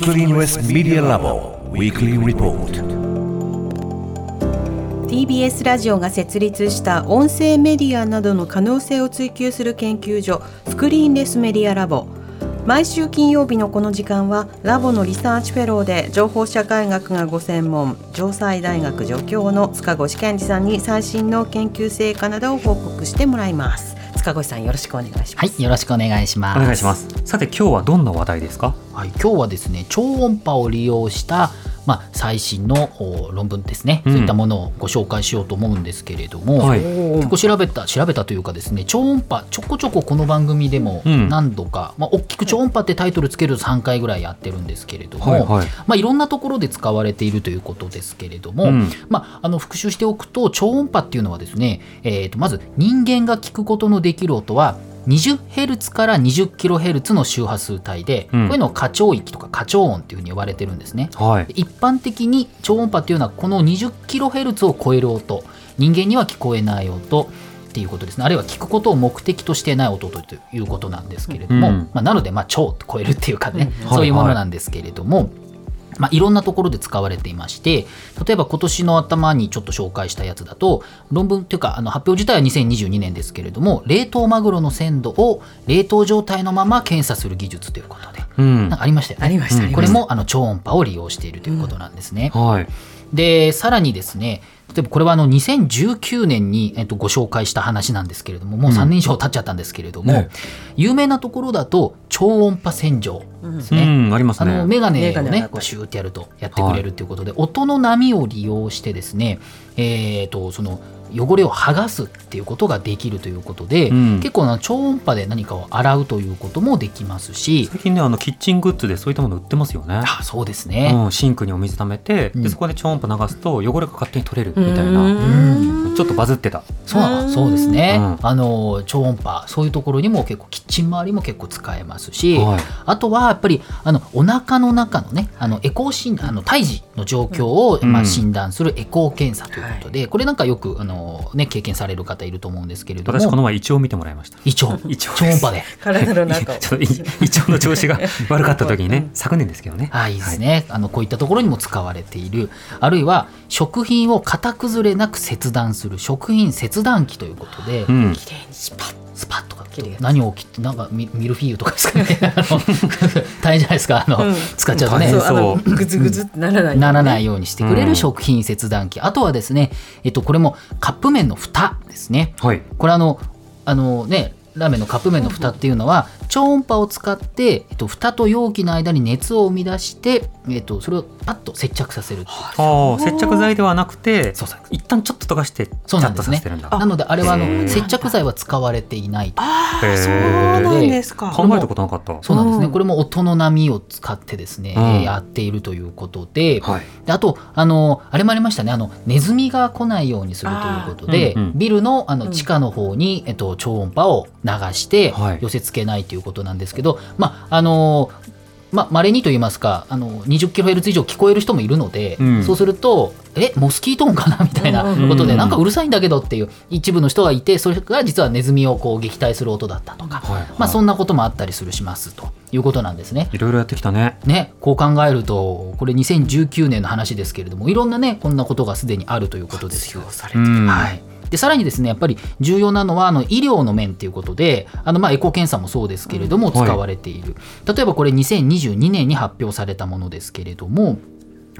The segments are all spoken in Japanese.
Screenless Media Lab. Weekly Report. TBS ラジオが設立した音声メディアなどの可能性を追求する研究所スクリーンレスメディアラボ。毎週金曜日のこの時間はラボのリサーチフェローで情報社会学がご専門城西大学助教の塚越健司さんに最新の研究成果などを報告してもらいます。塚越さんよろしくお願いしますはい、よろしくお願いします。お願いします。さて今日はどんな話題ですか？はい、今日はですね、超音波を利用したまあ最新のお論文ですね、うん。そういったものをご紹介しようと思うんですけれども、はい。結構調べた調べたというかですね、超音波ちょこちょここの番組でもうん。何度か、まあ大きく超音波ってタイトルつけると3回ぐらいやってるんですけれども、はいはい。まあいろんなところで使われているということですけれども、うん。まあ、あの復習しておくと超音波っていうのはですね、えー、とまず人間が聞くことのできる音は 20Hz から 20kHz の周波数帯で、うん。こういうのを過聴域とか過聴音っていうふうに呼ばれてるんですね。はい。一般的に超音波っていうのはこの 20kHz を超える音人間には聞こえない音っていうことですね。あるいは聞くことを目的としてない音ということなんですけれども、うん。まあ、なのでまあ超と超えるっていうかね、うん。そういうもはいはいのなんですけれども、まあ、いろんなところで使われていまして例えば今年の頭にちょっと紹介したやつだと論文というかあの発表自体は2022年ですけれども冷凍マグロの鮮度を冷凍状態のまま検査する技術ということで、うんなんかありましたよね。ありました、うこれもあの超音波を利用しているということなんですね。はい。でさらにですね例えばこれはあの2019年に、えっと、ご紹介した話なんですけれどももう3年以上経っちゃったんですけれども、ね有名なところだと超音波洗浄ですね。うんありますあのね。メガネメガネをねシューってやるとやってくれるということで、音の波を利用してですね、えー、とその汚れを剥がすっていうことができるということで、うん。結構な超音波で何かを洗うということもできますし、最近ねあのキッチングッズでそういったもの売ってますよね。あそうですね、うん、シンクにお水溜めて、うん。でそこで超音波流すと汚れが勝手に取れるみたいな、うんちょっとバズってた。そうなの？そうですね、うん。あの超音波そういうところにも結構キッチン周りも結構使えますし、はい。あとはやっぱりあのお腹の中のねあのエコー診断あの胎児の状況を、うん。まあ、診断するエコー検査ということで、これなんかよくあの、ね、経験される方いると思うんですけれども私この前胃腸を見てもらいました。胃腸。胃腸。超音波で。体の中をちょっと胃胃腸の調子が 悪かった時にね、昨年ですけどね。あいいですね、あのこういったところにも使われている。あるいは食品を型崩れなく切断する食品切断機ということで、うん。綺麗にスパッスパッとか何を切ってなんかミミルフィーユとかですかね。大変じゃないですか。あの、うん。使っちゃうとね。そうグズグズってならない、ならないようにしてくれうんる食品切断機、あとはですね、えっと、これもカップ麺の蓋ですね。はい。これあのあのねラーメンのカップ麺の蓋っていうのは超音波を使って、えっと、蓋と容器の間に熱を生み出して、えっと、それをパッと接着させるああ、接着剤ではなくてそうそう、一旦ちょっと溶かして、そうなんですね。なのであれはあの接着剤は使われていないと。あそうなんですか。考えたことなかった。そうなんですね、うん。これも音の波を使ってですね、うん。えーやっているということで,、はい。であとあのあれもありましたね。あのネズミが来ないようにするということで、うん。うん。ビルのあの地下の方に、えっと、超音波を流してはい。寄せ付けないということなんですけど、まああのまあ、稀にと言いますかあの 20kHz 以上聞こえる人もいるので、うんそうするとえモスキート音かな？みたいなことで、うんなんかうるさいんだけどっていう一部の人がいてそれが実はネズミをこう撃退する音だったとか、はい。まあ、そんなこともあったりするしますということなんですね。いろいろやってきたね。ね、こう考えるとこれ2019年の話ですけれどもいろんなねこんなことがすでにあるということですよ。うんはいでさらにですねやっぱり重要なのはあの医療の面ということであのまあエコー検査もそうですけれどもはい。使われている、例えばこれ2022年に発表されたものですけれども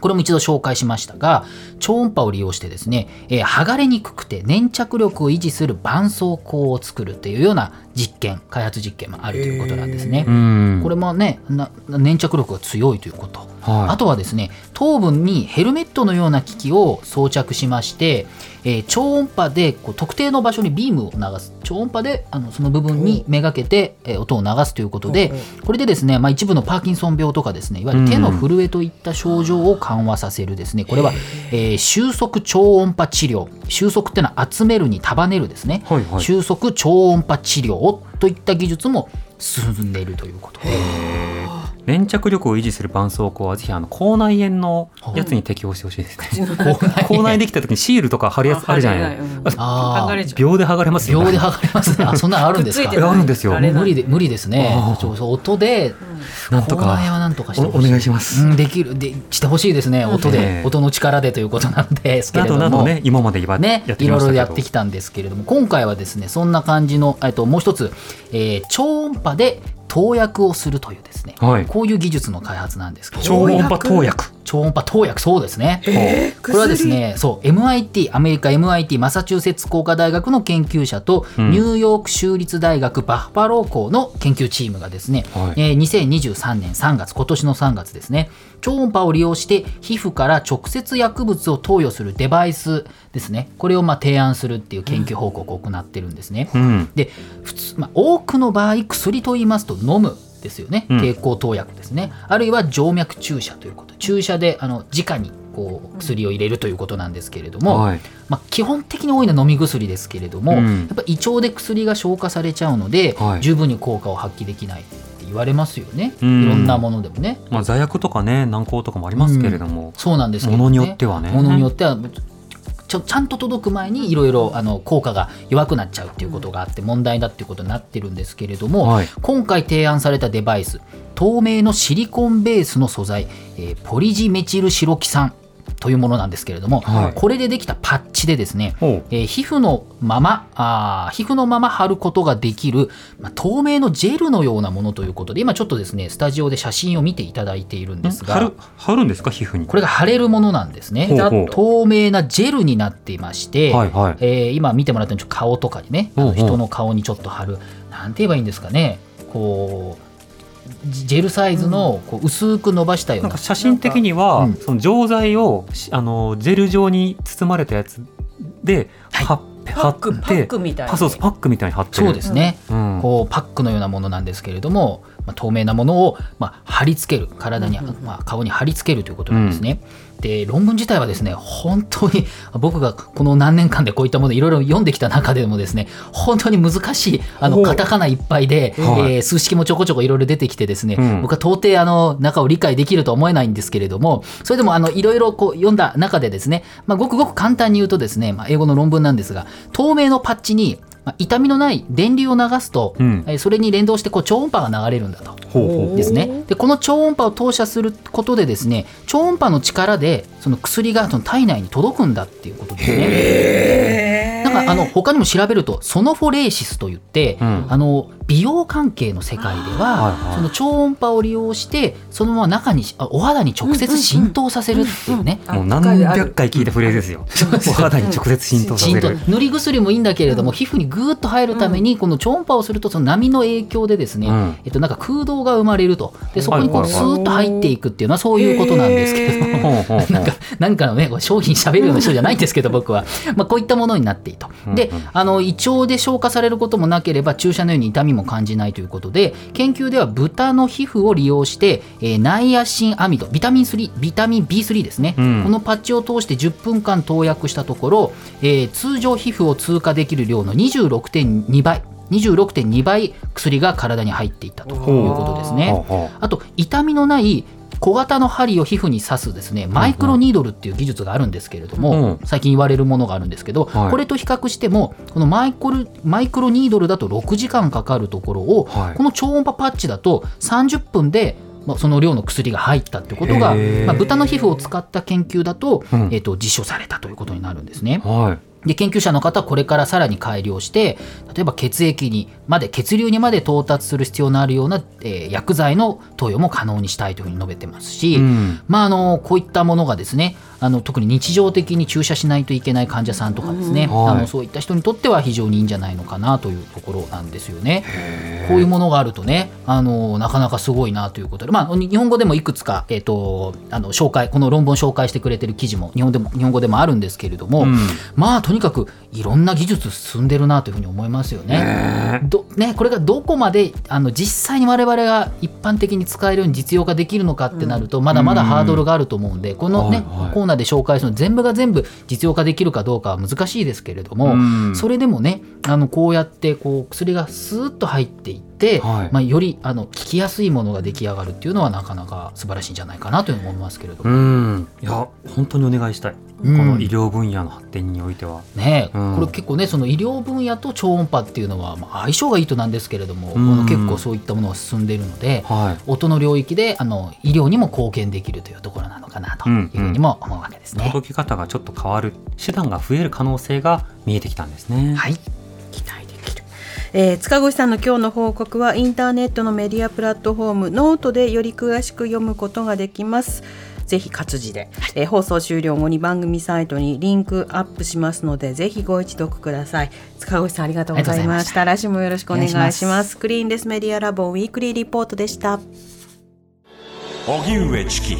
これも一度紹介しましたが超音波を利用してですね、えー剥がれにくくて粘着力を維持する絆創膏を作るっていうような実験開発実験もあるということなんですね。うん。これもねな粘着力が強いということ、はい。あとはですね頭部にヘルメットのような機器を装着しまして、えー超音波でこう特定の場所にビームを流す。超音波であのその部分にめがけて、えー音を流すということで、これでですね、まあ、一部のパーキンソン病とかですねいわゆる手の震えといった症状を緩和させるですね。これは、えー収束超音波治療収束っていうのは集めるに束ねるですね、はいはい。収束超音波治療といった技術も進んでいるということで。粘着力を維持する絆創膏はぜひあの口内炎のやつに適用してほしいですね。口内できた時にシールとか貼るやつあるじゃない。う秒で剥がれますよ。秒で剥がれますね。あ、そんなのあるんですか？あるんですよ無理で無理ですねあ。ーそうそう音でなんと口内炎はかなんとかしてお願いします。うん、できるでしてほしいですね。音で、ええ音の力でということなんですけれなども。どなどね今までやねやっていろいろ。やってきたんですけれども今回はですねそんな感じの、えっと、もう一つ、えー超音波で投薬をするというですね、はいこういう技術の開発なんですけど超音波投薬。超音波投薬そうですね、えーこれはですねそう MIT アメリカ MIT マサチューセッツ工科大学の研究者と、うん。ニューヨーク州立大学バッファロー校の研究チームがですね、はい。えー2023年3月今年の3月ですね超音波を利用して皮膚から直接薬物を投与するデバイスですね。これをまあ提案するっていう研究報告を行ってるんですね。うん。で普通、まあ、多くの場合薬と言いますと飲むですよね。うん。経口投薬ですね、あるいは静脈注射ということ。注射であの直にこう薬を入れるということなんですけれども、はい。まあ、基本的に多いのは飲み薬ですけれども、うん。やっぱ胃腸で薬が消化されちゃうので、はい。十分に効果を発揮できないって言われますよね、うん。いろんなものでもね。まあ座薬とかね軟膏とかもありますけれども。そうなんですけど、ね、ものによってはね。ものによってはちょちゃんと届く前にいろいろあの効果が弱くなっちゃうっていうことがあって問題だっていうことになってるんですけれども、はい。今回提案されたデバイス透明のシリコンベースの素材、えーポリジメチルシロキ酸というものなんですけれども、はい。これでできたパッチでですね、えー皮膚のままあー皮膚のまま貼ることができる、まあ、透明のジェルのようなものということで今ちょっとですねスタジオで写真を見ていただいているんですが貼る貼るんですか？皮膚に。これが貼れるものなんですね。透明なジェルになっていまして、はいはい。えー今見てもらったようにちょっと顔とかにね人の顔にちょっと貼るなんて言えばいいんですかね。こうジジェルサイズのこう薄く伸ばしたような。なんか写真的には、うん。その錠剤をしあのジェル状に包まれたやつで、はい。貼っ貼パックパってックみたいな。パそうパックみたいに貼ってる。そうですね、うんこうパックのようなものなんですけれども、まあ、透明なものを、まあ、貼り付ける体に、まあ、顔に貼り付けるということなんですね。で論文自体はですね本当に僕がこの何年間でこういったものいろいろ読んできた中でもですね本当に難しいあのカタカナいっぱいで、はい。えー数式もちょこちょこいろいろ出てきてですね、うん。僕は到底あの中を理解できるとは思えないんですけれどもそれでもあのいろいろこう読んだ中でですね、まあ、ごくごく簡単に言うとですね、まあ、英語の論文なんですが透明のパッチにまあ痛みのない電流を流すと、うん。えーそれに連動してこう超音波が流れるんだと。ですね、でこの超音波を投射することでですね超音波の力でその薬がその体内に届くんだっていうことですね。なんかあの他にも調べるとソノフォレーシスといって、うん。あの美容関係の世界では、その超音波を利用してそのまま中にあお肌に直接浸透させるっていうね。もう何百回聞いたフレーズですよ。お肌に直接浸透させる。塗り薬もいいんだけれども、皮膚にぐーっと入るために、この超音波をするとその波の影響でですね、うん。えっと、なんか空洞が生まれると。でそこにこうスーッと入っていくっていうのはそういうことなんですけれども。なんかなんかのねこう商品喋るような人じゃないんですけど僕は、まあ、こういったものになっているとであの胃腸で消化されることもなければ注射のように痛みも感じないということで研究では豚の皮膚を利用して、えーナイアシンアミドビタミン3ビタミン B3 ですね、うん。このパッチを通して10分間投薬したところ、えー通常皮膚を通過できる量の26.2倍26.2倍薬が体に入っていったということですね。あと痛みのない小型の針を皮膚に刺すですねマイクロニードルっていう技術があるんですけれども、うん。最近言われるものがあるんですけど、はい。これと比較してもこのマイクロマイクロニードルだと6時間かかるところを、はい。この超音波パッチだと30分でまあその量の薬が入ったってことが、まあ、豚の皮膚を使った研究だと,、うん。えー、と実証されたということになるんですね。はい。で研究者の方はこれからさらに改良して例えば血液にまで血流にまで到達する必要のあるような、えー薬剤の投与も可能にしたいというふうに述べてますし、うん。まあ、あのこういったものがですねあの特に日常的に注射しないといけない患者さんとかですね、うんはい。あのそういった人にとっては非常にいいんじゃないのかなというところなんですよね。こういうものがあるとねあのなかなかすごいなということで、まあ、日本語でもいくつか、えー、とあの紹介この論文を紹介してくれてる記事も日本でも日本語でもあるんですけれども、うん。まあとにかくいろんな技術進んでるなというふうに思いますよね。どねこれがどこまであの実際に我々が一般的に使えるように実用化できるのかってなると、まだまだハードルがあると思うんで、このね、コーナーで紹介するの全部が全部実用化できるかどうかは難しいですけれども、うん。それでもねあのこうやってこう薬がスーッと入っていって、はい。まあ、よりあの聞きやすいものが出来上がるっていうのはなかなか素晴らしいんじゃないかなと思いますけれどうも、ん。いや本当にお願いしたい、うん。この医療分野の発展においては。ねえ。うん。これ結構ねその医療分野と超音波っていうのは、まあ、相性がいいとなんですけれども、うん。結構そういったものが進んでいるので、はい。音の領域であの医療にも貢献できるというところなのかなというふうにも思うわけですね。届き方がちょっと変わる。手段が増える可能性が見えてきたんですね。はいえー塚越さんの今日の報告はインターネットのメディアプラットフォームノートでより詳しく読むことができます。ぜひ活字で、えー放送終了後に番組サイトにリンクアップしますのでぜひご一読ください。塚越さんありがとうございました。来週もよろしくお願いします。お願いします。クリーンレスメディアラボウィークリーリポートでした。荻上チキ